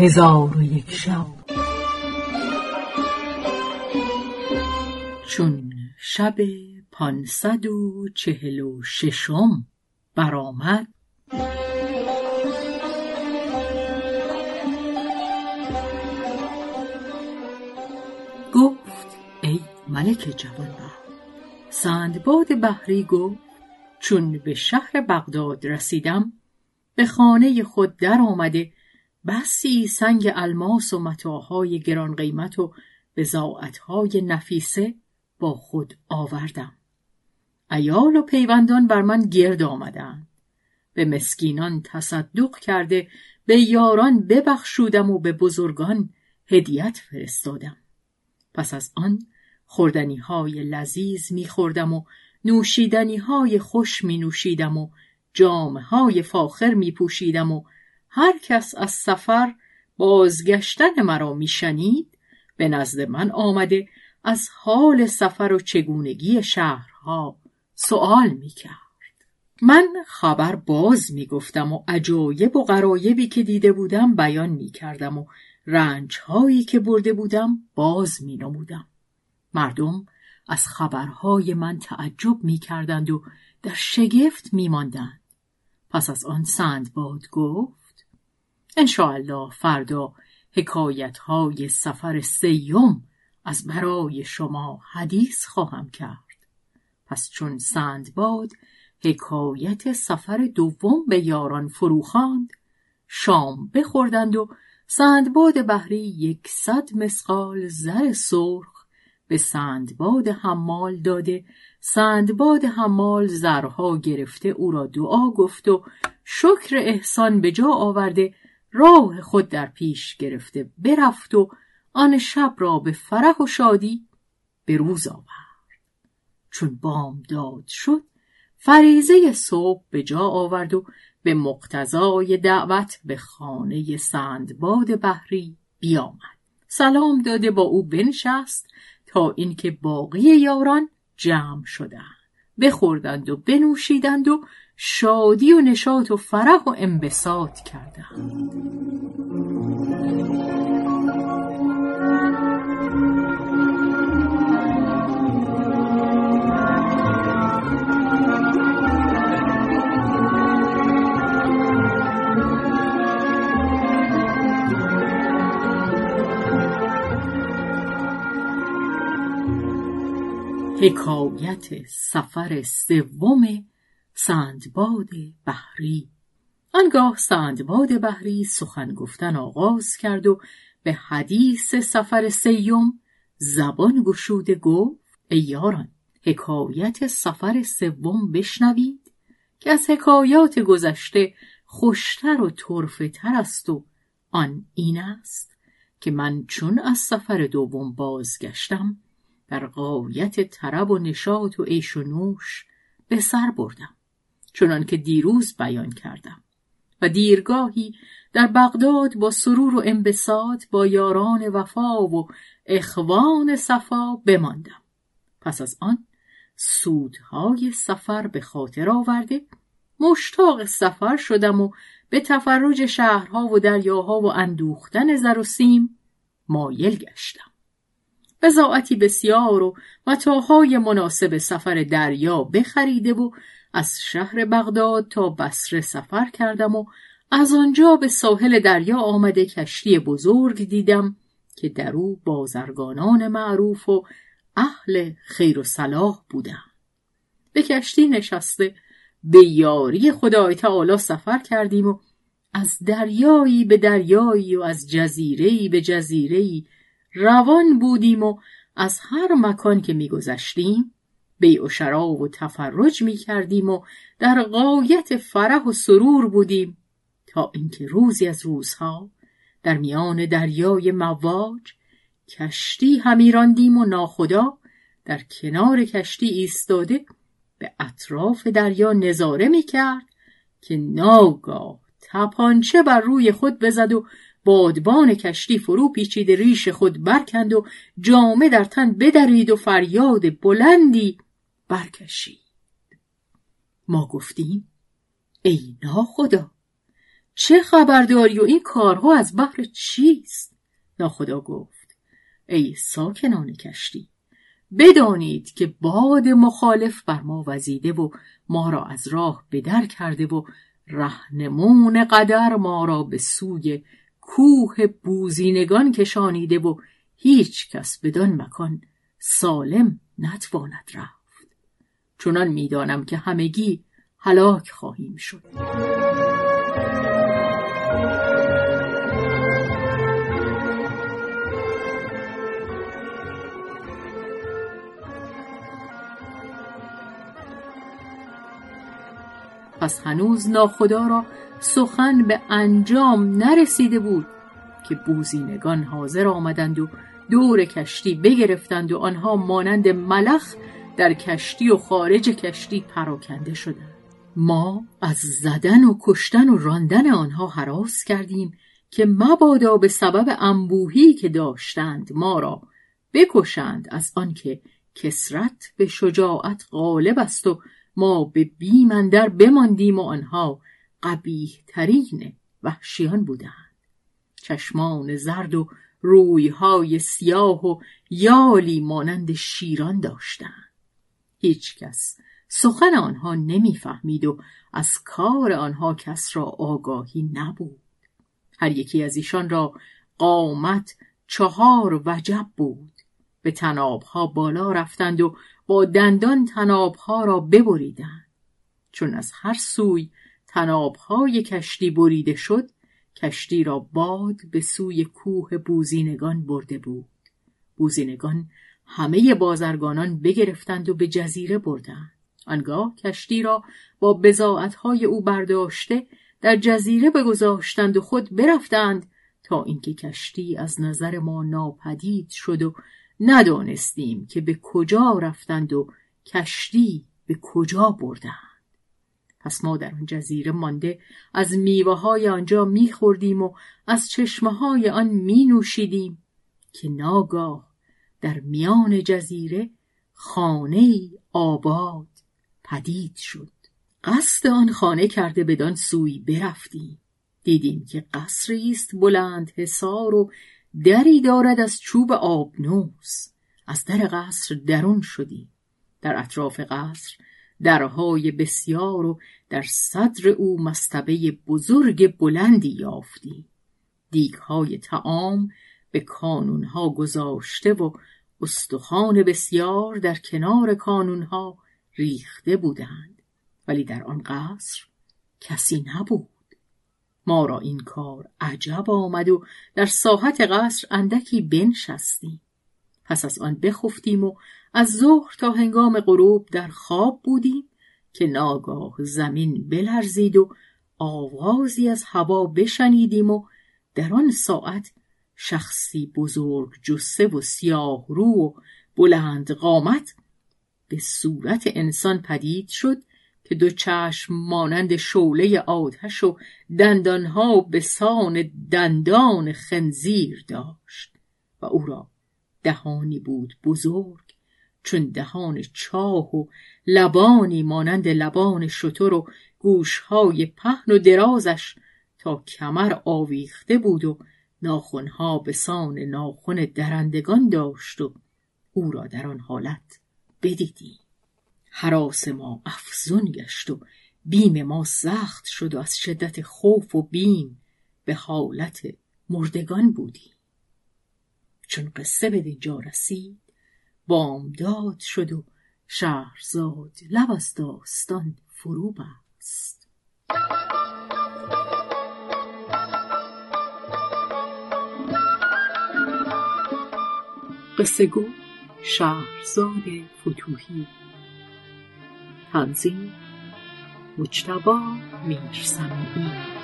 هزار و یک شب. چون شب پانصد و چهل و ششم برآمد گفت ای ملک جوانبخت سندباد بحری گفت چون به شهر بغداد رسیدم به خانه خود در آمده بسی سنگ الماس و متاهای گران قیمت و بزاعتهای نفیسه با خود آوردم. ایال و پیوندان بر من گرد آمدند. به مسکینان تصدق کرده به یاران ببخشودم و به بزرگان هدیت فرستادم. پس از آن خوردنی های لذیذ می خوردم و نوشیدنی های خوش می نوشیدم و جامه های فاخر می پوشیدم و هر کس از سفر بازگشتن مرا می شنید به نزد من آمده از حال سفر و چگونگی شهرها سوال می کرد. من خبر باز می گفتم و عجایب و غرایبی که دیده بودم بیان می کردم و رنج هایی که برده بودم باز می نمودم. مردم از خبرهای من تعجب می کردند و در شگفت می ماندند. پس از آن سندباد گفت انشاءالله فردا حکایت های سفر سیم از برای شما حدیث خواهم کرد. پس چون سندباد حکایت سفر دوم به یاران فروخاند شام بخوردند و سندباد بحری یکصد مسقال زر سرخ به سندباد حمال داده سندباد حمال زرها گرفته او را دعا گفت و شکر احسان به جا آورده راه خود در پیش گرفته برفت و آن شب را به فرح و شادی به روز آورد. چون بام داد شد فریزه صبح به جا آورد و به مقتضای دعوت به خانه سندباد بحری بیامد. سلام داده با او بنشست تا اینکه باقی یاران جمع شدند. بخوردند و بنوشیدند و شادی و نشاط و فرح و انبساط کردند. حکایت سفر سوم سندباد بحری. آنگاه سندباد بحری سخن گفتن آغاز کرد و به حدیث سفر سیم زبان گشوده گفت ای یاران حکایت سفر سوم بشنوید که از حکایات گذشته خوشتر و تر است و آن این است که من چون از سفر دوم بازگشتم در قایت طرب و نشاط و عیش و نوش به سر بردم چنان که دیروز بیان کردم. و دیرگاهی در بغداد با سرور و انبساط با یاران وفا و اخوان صفا بماندم. پس از آن سودهای سفر به خاطر آورده مشتاق سفر شدم و به تفرج شهرها و دریاها و اندوختن زر و سیم مایل گشتم. بزاعتی بسیار و متاهای مناسب سفر دریا بخریده و از شهر بغداد تا بسره سفر کردم و از آنجا به ساحل دریا آمده کشتی بزرگ دیدم که در او بازرگانان معروف و اهل خیر و صلاح بودم. به کشتی نشسته به یاری خدای تعالی سفر کردیم و از دریایی به دریایی و از جزیره‌ای به جزیره‌ای روان بودیم و از هر مکان که میگذشتیم بیع و شراب و تفرج می کردیم و در قایت فرح و سرور بودیم تا اینکه روزی از روزها در میان دریای مواج کشتی همی راندیم و ناخدا در کنار کشتی ایستاده به اطراف دریا نظاره می کرد که ناگاه تپانچه بر روی خود بزد و بادبان کشتی فرو پیچید ریش خود برکند و جامه در تن بدرید و فریاد بلندی برکشید. ما گفتیم ای ناخدا چه خبرداری و این کارها از بحر چیست؟ ناخدا گفت ای ساکنان کشتی بدانید که باد مخالف بر ما وزیده و ما را از راه بدر کرده و رهنمون قدر ما را به سوی کوه بوزینگان کشانیده و هیچ کس بدان مکان سالم نتواند رفت. چنان می‌دانم که همگی هلاک خواهیم شد. پس هنوز ناخدا را سخن به انجام نرسیده بود که بوزینگان حاضر آمدند و دور کشتی بگرفتند و آنها مانند ملخ در کشتی و خارج کشتی پراکنده شدند. ما از زدن و کشتن و راندن آنها حراس کردیم که مبادا به سبب انبوهی که داشتند ما را بکشند از آنکه کسرت به شجاعت غالب است و ما به بیمندر بماندیم و آنها قبیه ترین وحشیان بودند. چشمان زرد و رویهای سیاه و یالی مانند شیران داشتند. هیچکس سخن آنها نمی‌فهمید و از کار آنها کس را آگاهی نبود. هر یکی از ایشان را قامت چهار وجب بود. به تنابها بالا رفتند و با دندان تنابها را ببریدند. چون از هر سوی تنابهای کشتی بریده شد کشتی را باد به سوی کوه بوزینگان برده بود. بوزینگان همه بازرگانان بگرفتند و به جزیره بردند. آنگاه کشتی را با بزاعتهای او برداشته در جزیره بگذاشتند و خود برفتند تا اینکه کشتی از نظر ما ناپدید شد و ندانستیم که به کجا رفتند و کشتی به کجا بردند. پس ما در آن جزیره مانده از میوه های آنجا میخوردیم و از چشمه های آن می نوشیدیم که ناگاه در میان جزیره خانه آباد پدید شد. قصد آن خانه کرده بدان سوی برفتیم. دیدیم که قصری است بلند حصار و دری دارد از چوب آبنوس. از در قصر درون شدیم. در اطراف قصر درهای بسیار و در صدر او مستبه بزرگ بلندی یافتیم دیگهای تعام به کانونها گذاشته و استخوان بسیار در کنار کانونها ریخته بودند. ولی در آن قصر کسی نبود. ما را این کار عجب آمد و در ساحت قصر اندکی بنشستیم. پس از آن بخفتیم و از ظهر تا هنگام غروب در خواب بودیم که ناگاه زمین بلرزید و آوازی از هوا بشنیدیم و در آن ساعت شخصی بزرگ جسه و سیاه رو و بلند قامت به صورت انسان پدید شد که دو چشم مانند شعله آتش و دندانها به سان دندان خنزیر داشت و او را دهانی بود بزرگ. چون دهان چاه و لبانی مانند لبان شتر و گوشهای پهن و درازش تا کمر آویخته بود و ناخونها به سان ناخون درندگان داشت و او را در آن حالت بدیدیم حراس ما افزون گشت و بیم ما سخت شد و از شدت خوف و بیم به حالت مردگان بودیم چون قصه به دینجا رسید بامداد شد و شهرزاد لب از داستان فرو بست. قصه گو شهرزاد فتوهی تنظیم مجتبا میرسمی